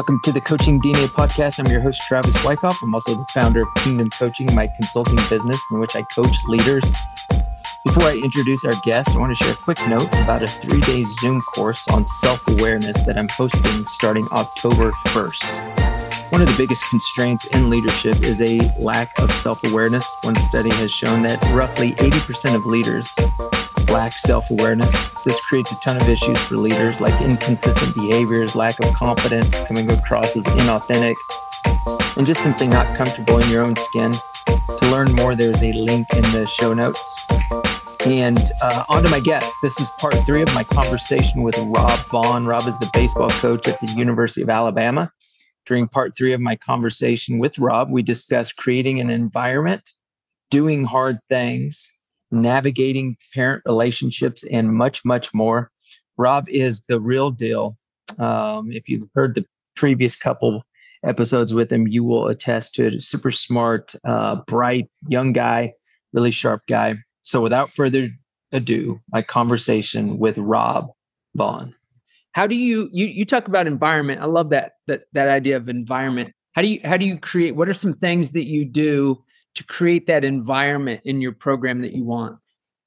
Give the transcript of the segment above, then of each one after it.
Welcome to the Coaching DNA podcast. I'm your host, Travis Wyckoff. I'm also the founder of Kingdom Coaching, my consulting business in which I coach leaders. Before I introduce our guest, I want to share a quick note about a three day Zoom course on self awareness that I'm hosting starting October 1st. One of the biggest constraints in leadership is a lack of self awareness. One study has shown that roughly 80% of leaders lack self awareness. This creates a ton of issues for leaders like inconsistent behaviors, lack of confidence, coming across as inauthentic, and just simply not comfortable in your own skin. To learn more, there's a link in the show notes. And uh, on to my guest. This is part three of my conversation with Rob Vaughn. Rob is the baseball coach at the University of Alabama. During part three of my conversation with Rob, we discussed creating an environment, doing hard things, navigating parent relationships, and much, much more. Rob is the real deal. Um, if you've heard the previous couple episodes with him, you will attest to it. Super smart, uh, bright, young guy, really sharp guy. So without further ado, my conversation with Rob Vaughn. How do you you you talk about environment? I love that that that idea of environment. How do you how do you create what are some things that you do to create that environment in your program that you want?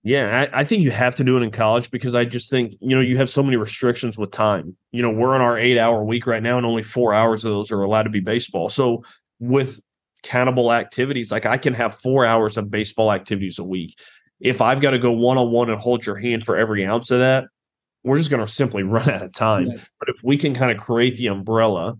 Yeah, I, I, think you have to do it in college because I just think, you know, you have so many restrictions with time. You know, we're on our eight hour week right now, and only four hours of those are allowed to be baseball. So with countable activities, like I can have four hours of baseball activities a week. If I've got to go one on one and hold your hand for every ounce of that, we're just going to simply run out of time. Right. But if we can kind of create the umbrella,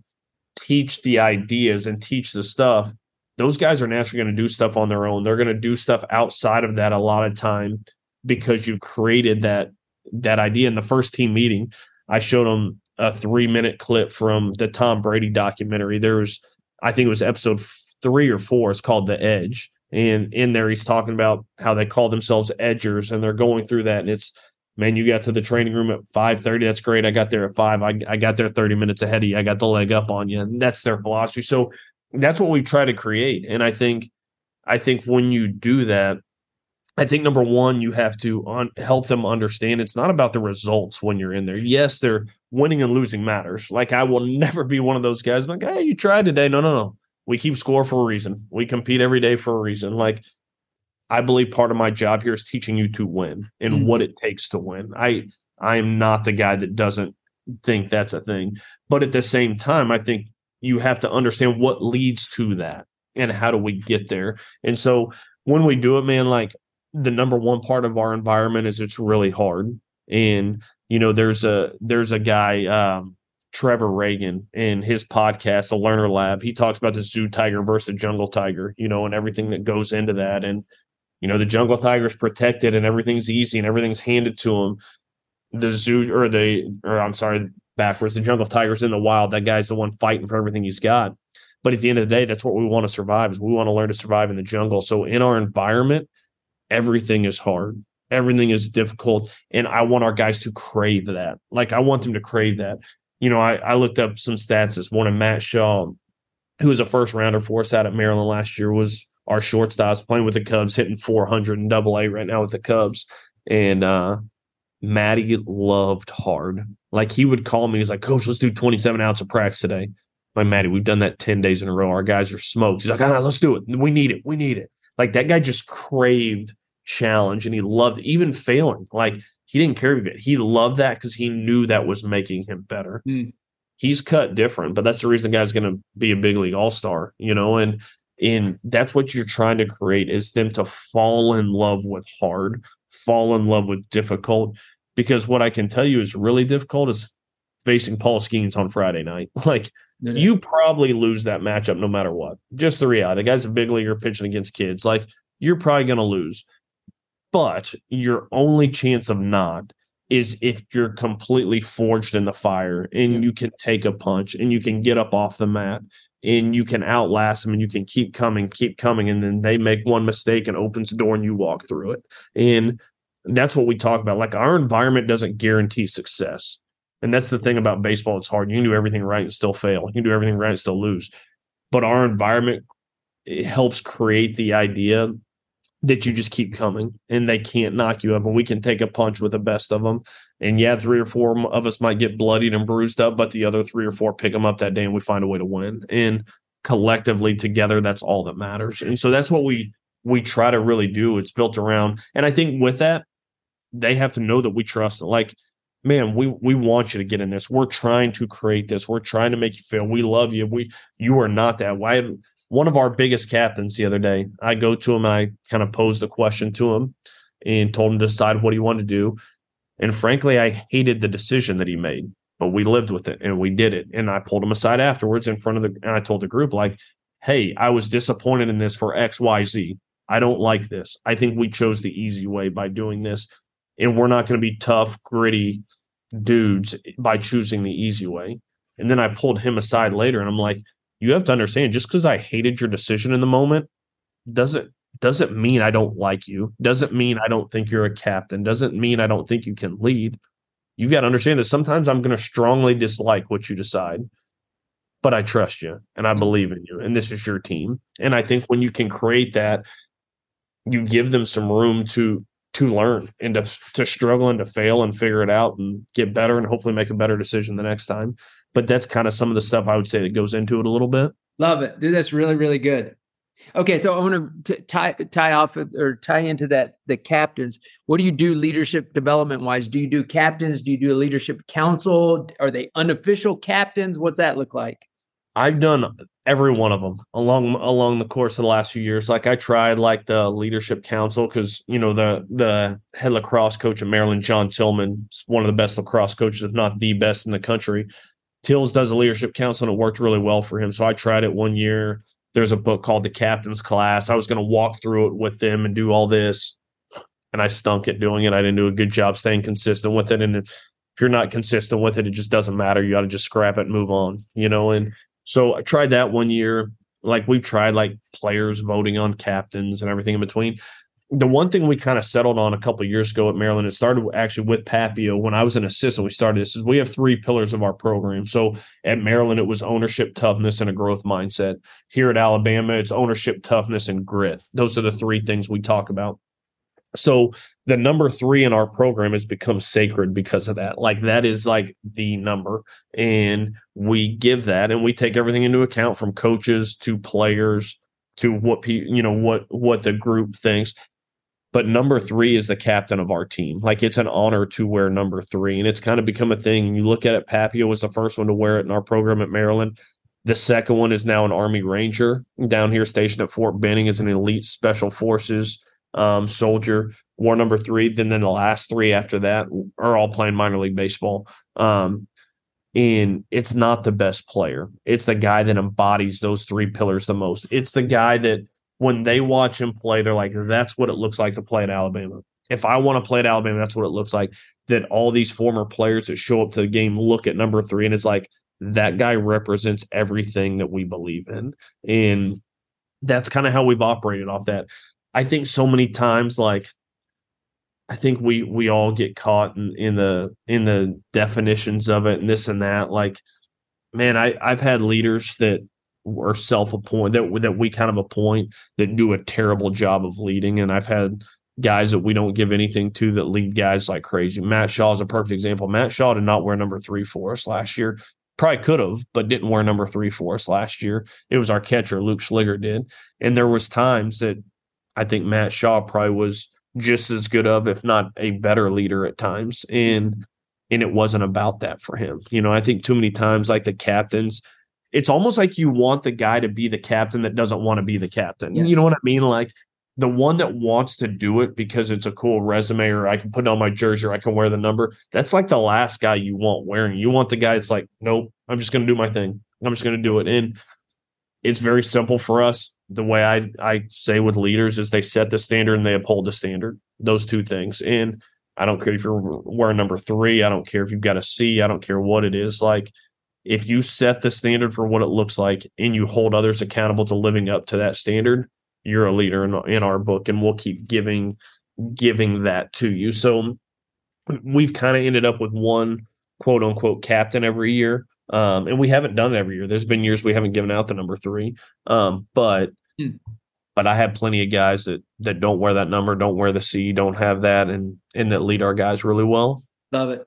teach the ideas and teach the stuff, those guys are naturally going to do stuff on their own. They're going to do stuff outside of that a lot of time because you've created that that idea. In the first team meeting, I showed them a three minute clip from the Tom Brady documentary. There was, I think it was episode three or four. It's called The Edge, and in there he's talking about how they call themselves edgers, and they're going through that, and it's man, you got to the training room at 5:30. That's great. I got there at 5. I, I got there 30 minutes ahead of you. I got the leg up on you. And that's their philosophy. So that's what we try to create. And I think I think when you do that, I think number one, you have to un- help them understand it's not about the results when you're in there. Yes, they're winning and losing matters. Like I will never be one of those guys like, hey, you tried today. No, no, no. We keep score for a reason. We compete every day for a reason. Like I believe part of my job here is teaching you to win and mm what it takes to win. I I am not the guy that doesn't think that's a thing. But at the same time, I think you have to understand what leads to that and how do we get there. And so when we do it, man, like the number one part of our environment is it's really hard. And you know, there's a there's a guy, um, Trevor Ragan, in his podcast, The Learner Lab. He talks about the zoo tiger versus the jungle tiger, you know, and everything that goes into that. And you know, the jungle tiger is protected and everything's easy and everything's handed to him. The zoo or the or I'm sorry, backwards. The jungle tiger's in the wild. That guy's the one fighting for everything he's got. But at the end of the day, that's what we want to survive. Is we want to learn to survive in the jungle. So in our environment, everything is hard. Everything is difficult. And I want our guys to crave that. Like I want them to crave that. You know, I, I looked up some stats this morning. Matt Shaw, who was a first rounder for us out at Maryland last year, was our shortstops playing with the Cubs, hitting 400 in double A right now with the Cubs. And uh Maddie loved hard. Like he would call me, he's like, Coach, let's do 27 ounce of practice today. Like, Maddie, we've done that 10 days in a row. Our guys are smoked. He's like, all right, let's do it. We need it. We need it. Like that guy just craved challenge and he loved even failing. Like he didn't care of it. He loved that because he knew that was making him better. Mm. He's cut different, but that's the reason the guy's going to be a big league all star, you know, and and that's what you're trying to create is them to fall in love with hard, fall in love with difficult. Because what I can tell you is really difficult is facing Paul Skenes on Friday night. Like you probably lose that matchup no matter what. Just the reality. The guy's a big leaguer pitching against kids. Like you're probably going to lose. But your only chance of not is if you're completely forged in the fire and yeah. you can take a punch and you can get up off the mat and you can outlast them and you can keep coming, keep coming. And then they make one mistake and opens the door and you walk through it. And that's what we talk about. Like our environment doesn't guarantee success. And that's the thing about baseball. It's hard. You can do everything right and still fail. You can do everything right and still lose. But our environment it helps create the idea that you just keep coming and they can't knock you up and we can take a punch with the best of them and yeah three or four of us might get bloodied and bruised up but the other three or four pick them up that day and we find a way to win and collectively together that's all that matters and so that's what we we try to really do it's built around and i think with that they have to know that we trust it like man we we want you to get in this we're trying to create this we're trying to make you feel we love you we you are not that why one of our biggest captains the other day. I go to him I kind of posed a question to him and told him to decide what he wanted to do. And frankly, I hated the decision that he made, but we lived with it and we did it. And I pulled him aside afterwards in front of the, and I told the group, like, hey, I was disappointed in this for XYZ. I don't like this. I think we chose the easy way by doing this. And we're not going to be tough, gritty dudes by choosing the easy way. And then I pulled him aside later and I'm like, you have to understand just because I hated your decision in the moment doesn't doesn't mean I don't like you. Doesn't mean I don't think you're a captain. Doesn't mean I don't think you can lead. You've got to understand that sometimes I'm going to strongly dislike what you decide, but I trust you and I believe in you. And this is your team. And I think when you can create that, you give them some room to to learn and to, to struggle and to fail and figure it out and get better and hopefully make a better decision the next time. But that's kind of some of the stuff I would say that goes into it a little bit. Love it, dude. That's really really good. Okay, so I want to tie tie off or tie into that the captains. What do you do leadership development wise? Do you do captains? Do you do a leadership council? Are they unofficial captains? What's that look like? I've done every one of them along along the course of the last few years. Like I tried like the leadership council because you know the the head lacrosse coach of Maryland, John Tillman, is one of the best lacrosse coaches, if not the best in the country. Tills does a leadership council and it worked really well for him. So I tried it one year. There's a book called The Captain's Class. I was going to walk through it with them and do all this, and I stunk at doing it. I didn't do a good job staying consistent with it. And if you're not consistent with it, it just doesn't matter. You got to just scrap it and move on, you know. And so I tried that one year. Like we've tried like players voting on captains and everything in between. The one thing we kind of settled on a couple years ago at Maryland, it started actually with Papio when I was an assistant. We started this is we have three pillars of our program. So at Maryland, it was ownership, toughness, and a growth mindset. Here at Alabama, it's ownership, toughness, and grit. Those are the three things we talk about. So the number three in our program has become sacred because of that. Like that is like the number. And we give that and we take everything into account from coaches to players to what you know, what what the group thinks. But number three is the captain of our team. Like it's an honor to wear number three. And it's kind of become a thing. You look at it, Papio was the first one to wear it in our program at Maryland. The second one is now an Army Ranger down here stationed at Fort Benning as an elite special forces um, Soldier, Wore Number Three. Then, then the last three after that are all playing minor league baseball. Um, and it's not the best player. It's the guy that embodies those three pillars the most. It's the guy that when they watch him play, they're like, that's what it looks like to play at Alabama. If I want to play at Alabama, that's what it looks like. That all these former players that show up to the game look at number three and it's like, that guy represents everything that we believe in. And that's kind of how we've operated off that. I think so many times like I think we we all get caught in, in the in the definitions of it and this and that. Like, man, I I've had leaders that are self appointed that that we kind of appoint that do a terrible job of leading, and I've had guys that we don't give anything to that lead guys like crazy. Matt Shaw is a perfect example. Matt Shaw did not wear number three for us last year. Probably could have, but didn't wear number three for us last year. It was our catcher, Luke Shliger did. And there was times that I think Matt Shaw probably was just as good of, if not a better leader at times. And and it wasn't about that for him. You know, I think too many times, like the captains, it's almost like you want the guy to be the captain that doesn't want to be the captain. Yes. You know what I mean? Like the one that wants to do it because it's a cool resume or I can put it on my jersey or I can wear the number. That's like the last guy you want wearing. You want the guy that's like, nope, I'm just going to do my thing. I'm just going to do it. And it's very simple for us the way I, I say with leaders is they set the standard and they uphold the standard. Those two things. And I don't care if you're wearing number three. I don't care if you've got a C. I don't care what it is. Like if you set the standard for what it looks like and you hold others accountable to living up to that standard, you're a leader in, in our book, and we'll keep giving giving that to you. So we've kind of ended up with one quote unquote captain every year. Um, and we haven't done it every year. There's been years we haven't given out the number three. Um, but hmm. but I have plenty of guys that that don't wear that number, don't wear the C, don't have that, and and that lead our guys really well. Love it.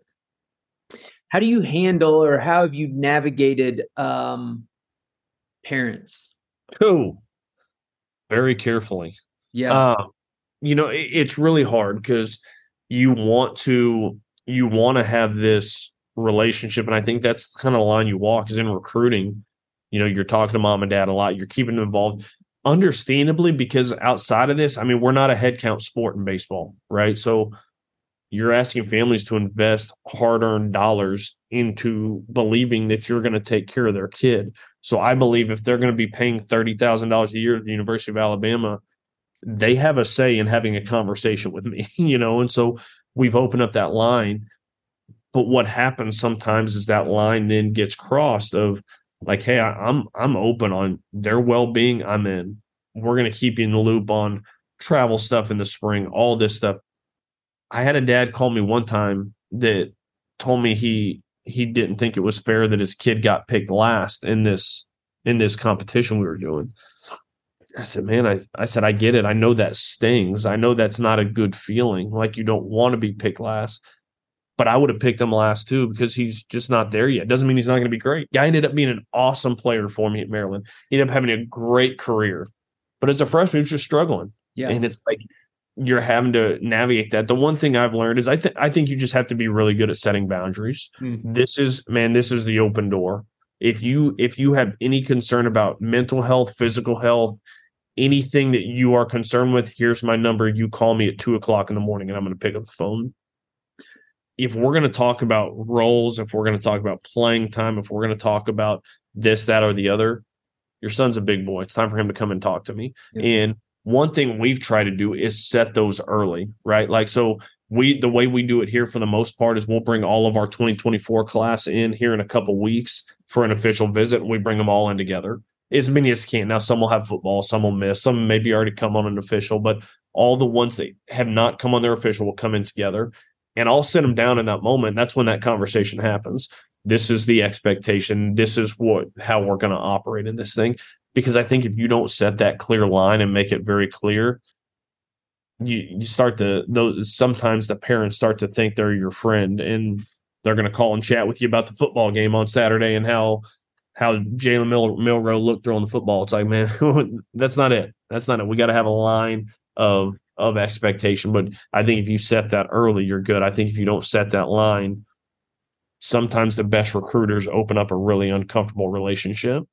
How do you handle, or how have you navigated um, parents? Who? Very carefully. Yeah. Uh, you know, it, it's really hard because you want to you want to have this relationship, and I think that's kind of the line you walk is in recruiting. You know, you're talking to mom and dad a lot. You're keeping them involved, understandably, because outside of this, I mean, we're not a head count sport in baseball, right? So you're asking families to invest hard earned dollars into believing that you're going to take care of their kid. So I believe if they're going to be paying $30,000 a year at the University of Alabama, they have a say in having a conversation with me, you know? And so we've opened up that line. But what happens sometimes is that line then gets crossed of like, hey, I, I'm I'm open on their well being. I'm in. We're gonna keep you in the loop on travel stuff in the spring, all this stuff. I had a dad call me one time that told me he he didn't think it was fair that his kid got picked last in this in this competition we were doing. I said, man, I, I said, I get it. I know that stings. I know that's not a good feeling. Like you don't want to be picked last. But I would have picked him last too because he's just not there yet. Doesn't mean he's not going to be great. Guy ended up being an awesome player for me at Maryland. He ended up having a great career. But as a freshman, he was just struggling. yeah. And it's like you're having to navigate that. The one thing I've learned is I think I think you just have to be really good at setting boundaries. Mhm. This is man, this is the open door. If you if you have any concern about mental health, physical health, anything that you are concerned with, here's my number. You call me at two o'clock in the morning and I'm going to pick up the phone. If we're going to talk about roles, if we're going to talk about playing time, if we're going to talk about this, that, or the other, your son's a big boy. It's time for him to come and talk to me. Yeah. And one thing we've tried to do is set those early, right? Like, so we, the way we do it here for the most part is we'll bring all of our 2024 class in here in a couple weeks for an official visit. And we bring them all in together as many as can. Now, some will have football, some will miss, some maybe already come on an official, but all the ones that have not come on their official will come in together. And I'll sit them down in that moment. That's when that conversation happens. This is the expectation. This is what how we're going to operate in this thing. Because I think if you don't set that clear line and make it very clear, you you start to those sometimes the parents start to think they're your friend and they're going to call and chat with you about the football game on Saturday and how how Jalen Mil- Milroe looked throwing the football. It's like, man, that's not it. That's not it. We got to have a line of of expectation. But I think if you set that early, you're good. I think if you don't set that line, sometimes the best recruiters open up a really uncomfortable relationship.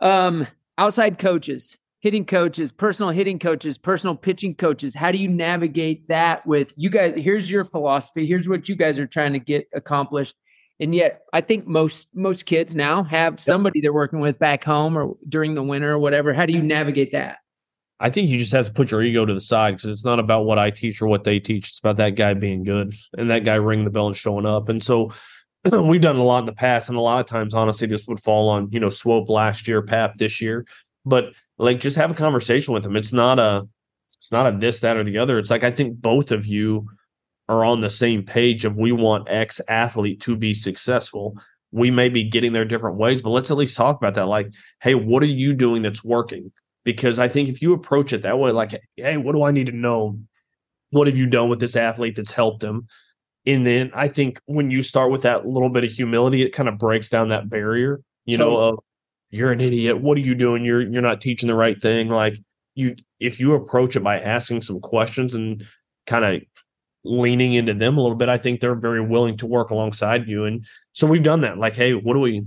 Um, outside coaches, hitting coaches, personal hitting coaches, personal pitching coaches. How do you navigate that with you guys? Here's your philosophy. Here's what you guys are trying to get accomplished. And yet, I think most most kids now have somebody they're working with back home or during the winter or whatever. How do you navigate that? I think you just have to put your ego to the side because it's not about what I teach or what they teach. It's about that guy being good and that guy ringing the bell and showing up. And so we've done a lot in the past, and a lot of times, honestly, this would fall on you know Swope last year, Pap this year. But like, just have a conversation with them. It's not a, it's not a this, that, or the other. It's like I think both of you are on the same page of we want X athlete to be successful. We may be getting there different ways, but let's at least talk about that. Like, hey, what are you doing that's working? Because I think if you approach it that way, like, hey, what do I need to know? What have you done with this athlete that's helped him? And then I think when you start with that little bit of humility, it kind of breaks down that barrier, you know, of you're an idiot. What are you doing? You're you're not teaching the right thing. Like you if you approach it by asking some questions and kind of leaning into them a little bit, I think they're very willing to work alongside you. And so we've done that. Like, hey, what do we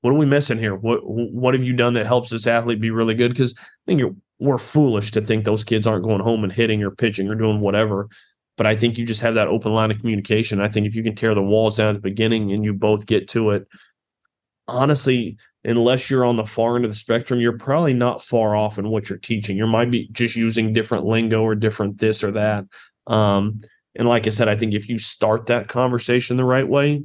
what are we missing here? What what have you done that helps this athlete be really good? Because I think we're foolish to think those kids aren't going home and hitting or pitching or doing whatever. But I think you just have that open line of communication. I think if you can tear the walls down at the beginning and you both get to it, honestly, unless you're on the far end of the spectrum, you're probably not far off in what you're teaching. You might be just using different lingo or different this or that. Um, and like I said, I think if you start that conversation the right way,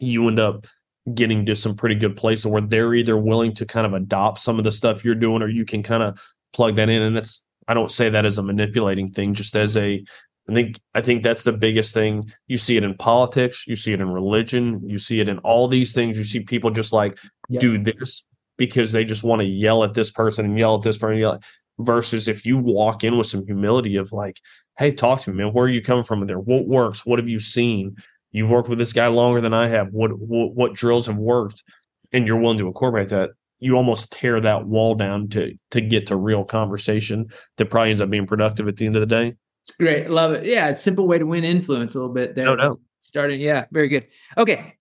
you end up getting to some pretty good places where they're either willing to kind of adopt some of the stuff you're doing or you can kind of plug that in. And that's, I don't say that as a manipulating thing, just as a, I think, I think that's the biggest thing. You see it in politics, you see it in religion, you see it in all these things. You see people just like do this because they just want to yell at this person and yell at this person. And yell. versus if you walk in with some humility of like, hey, talk to me, man. Where are you coming from there? What works? What have you seen? You've worked with this guy longer than I have. What what, what drills have worked? And you're willing to incorporate that. You almost tear that wall down to to get to real conversation that probably ends up being productive at the end of the day. Great, love it. Yeah, it's a simple way to win influence a little bit there. No doubt. Starting, yeah, very good. Okay,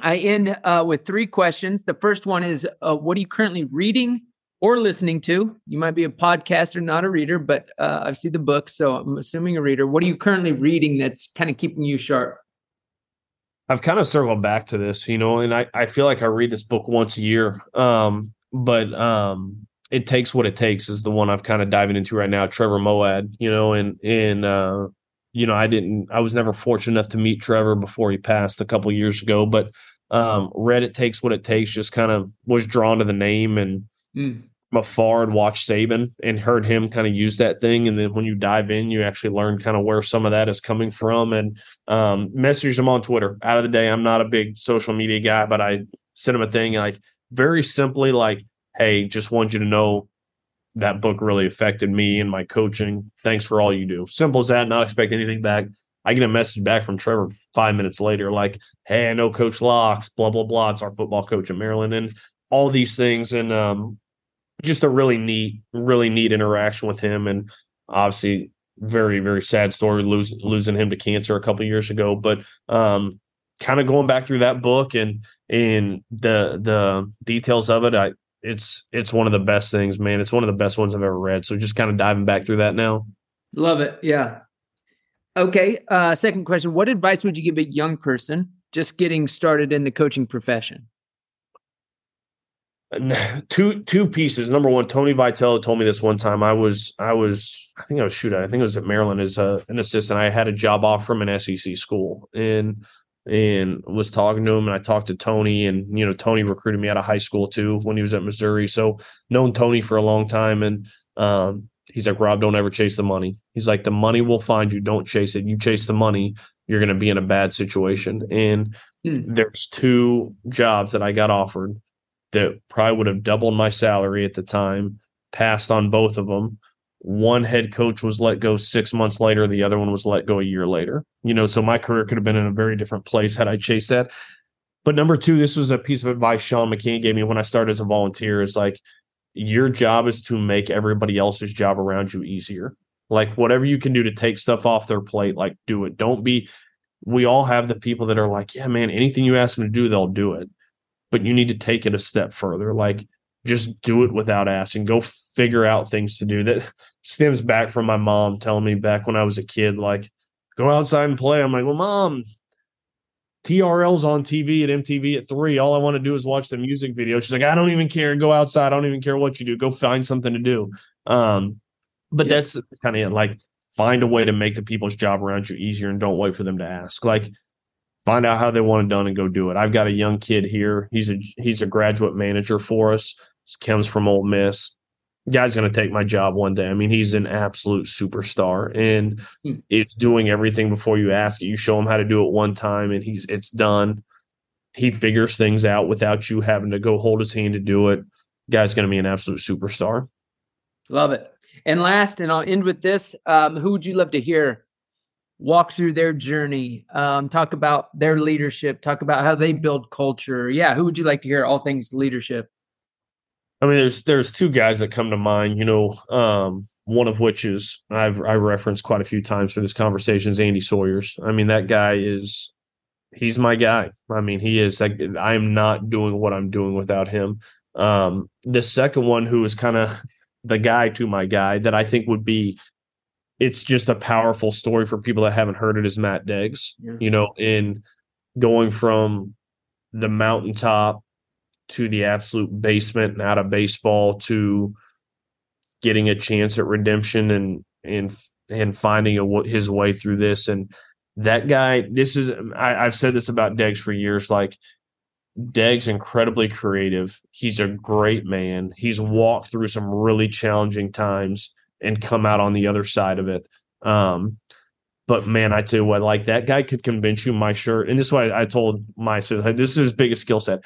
I end uh, with three questions. The first one is, uh, what are you currently reading or listening to? You might be a podcaster, not a reader, but uh, I've seen the book, so I'm assuming a reader. What are you currently reading that's kind of keeping you sharp? I've kind of circled back to this, you know, and I, I feel like I read this book once a year. Um, but um, it takes what it takes is the one I've kind of diving into right now, Trevor Moawad, you know, and and uh, you know, I didn't I was never fortunate enough to meet Trevor before he passed a couple years ago, but um read it takes what it takes, just kind of was drawn to the name and mm afar and watched Saban and heard him kind of use that thing. And then when you dive in, you actually learn kind of where some of that is coming from. And um, message him on Twitter. Out of the day, I'm not a big social media guy, but I sent him a thing like very simply, like, "Hey, just want you to know that book really affected me and my coaching. Thanks for all you do." Simple as that. Not expect anything back. I get a message back from Trevor five minutes later, like, "Hey, I know Coach Locks, blah blah blah. It's our football coach in Maryland, and all these things." And um, just a really neat, really neat interaction with him, and obviously very very sad story losing losing him to cancer a couple years ago. But um, kind of going back through that book and and the the details of it, I it's it's one of the best things, man. It's one of the best ones I've ever read. So just kind of diving back through that now. Love it. Yeah. Okay. Uh, second question: What advice would you give a young person just getting started in the coaching profession? two two pieces. Number one, Tony Vitello told me this one time. I was I was I think I was shoot I think it was at Maryland as a, an assistant. I had a job offer from an SEC school and and was talking to him and I talked to Tony and you know Tony recruited me out of high school too when he was at Missouri. So known Tony for a long time and um, he's like Rob, don't ever chase the money. He's like the money will find you. Don't chase it. You chase the money, you're going to be in a bad situation. And hmm. there's two jobs that I got offered that probably would have doubled my salary at the time, passed on both of them. One head coach was let go six months later, the other one was let go a year later. You know, so my career could have been in a very different place had I chased that. But number two, this was a piece of advice Sean McKeon gave me when I started as a volunteer is like, your job is to make everybody else's job around you easier. Like, whatever you can do to take stuff off their plate, like, do it. Don't be, we all have the people that are like, yeah, man, anything you ask them to do, they'll do it but you need to take it a step further. Like just do it without asking. Go figure out things to do. That stems back from my mom telling me back when I was a kid, like, go outside and play. I'm like, well, mom, TRL's on TV at MTV at three. All I want to do is watch the music video. She's like, I don't even care. Go outside. I don't even care what you do. Go find something to do. Um, but yeah. that's, that's kind of it. Like, find a way to make the people's job around you easier and don't wait for them to ask. Like, find out how they want it done and go do it. I've got a young kid here. He's a he's a graduate manager for us. He comes from Ole Miss. Guy's going to take my job one day. I mean, he's an absolute superstar, and hmm. it's doing everything before you ask it. You show him how to do it one time, and he's it's done. He figures things out without you having to go hold his hand to do it. Guy's going to be an absolute superstar. Love it. And last, and I'll end with this: um, Who would you love to hear walk through their journey, um, talk about their leadership, talk about how they build culture. Yeah, who would you like to hear all things leadership? I mean, there's there's two guys that come to mind. You know, um, one of which is I've I referenced quite a few times for this conversation is Andy Sawyer's. I mean, that guy is he's my guy. I mean, he is. Like, I'm not doing what I'm doing without him. Um, the second one, who is kind of the guy to my guy that I think would be it's just a powerful story for people that haven't heard it is Matt Deggs, yeah. you know, in going from the mountaintop to the absolute basement and out of baseball to getting a chance at redemption and and and finding a, his way through this. And that guy this is I, i've said this about Deggs for years like Deggs incredibly creative. He's a great man. He's walked through some really challenging times and come out on the other side of it. Um, but man, I tell you what, like that guy could convince you my shirt, and this is why I told my son, this is his biggest skill set.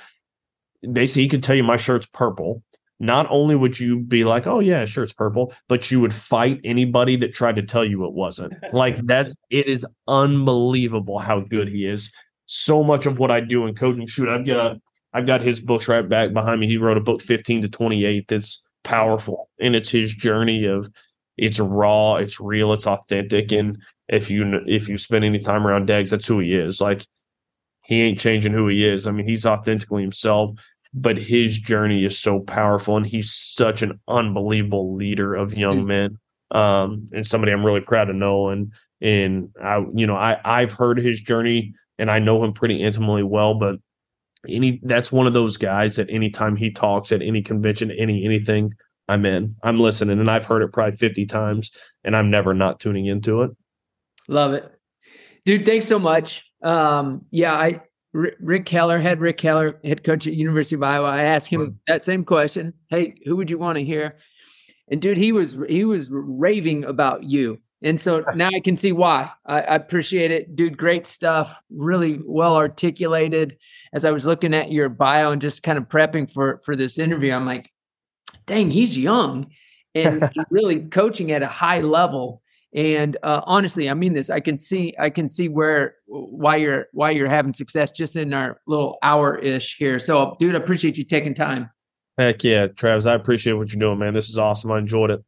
Basically, he could tell you my shirt's purple, not only would you be like, oh yeah, sure, it's purple, but you would fight anybody that tried to tell you it wasn't. Like that's it is unbelievable how good he is. So much of what I do in coaching, shoot, I've got I've got his books right back behind me. He wrote a book 15 to 28 that's powerful. And it's his journey of it's raw, it's real, it's authentic. And if you if you spend any time around Deggs, that's who he is. Like he ain't changing who he is. I mean, he's authentically himself but his journey is so powerful and he's such an unbelievable leader of young mm. men um, and somebody I'm really proud to know and and I you know I I've heard his journey and I know him pretty intimately well but any that's one of those guys that anytime he talks at any convention any anything I'm in I'm listening and I've heard it probably 50 times and I'm never not tuning into it love it dude thanks so much um yeah I Rick Heller, head Rick Heller, head coach at University of Iowa. I asked him that same question. Hey, who would you want to hear? And dude, he was he was raving about you. And so now I can see why. I, I, appreciate it, dude. Great stuff. Really well articulated. As I was looking at your bio and just kind of prepping for for this interview, I'm like, dang, he's young and really coaching at a high level. And uh, honestly, I mean this. I can see, I can see where why you're why you're having success just in our little hour ish here. So, dude, I appreciate you taking time. Heck yeah, Travis. I appreciate what you're doing, man. This is awesome. I enjoyed it.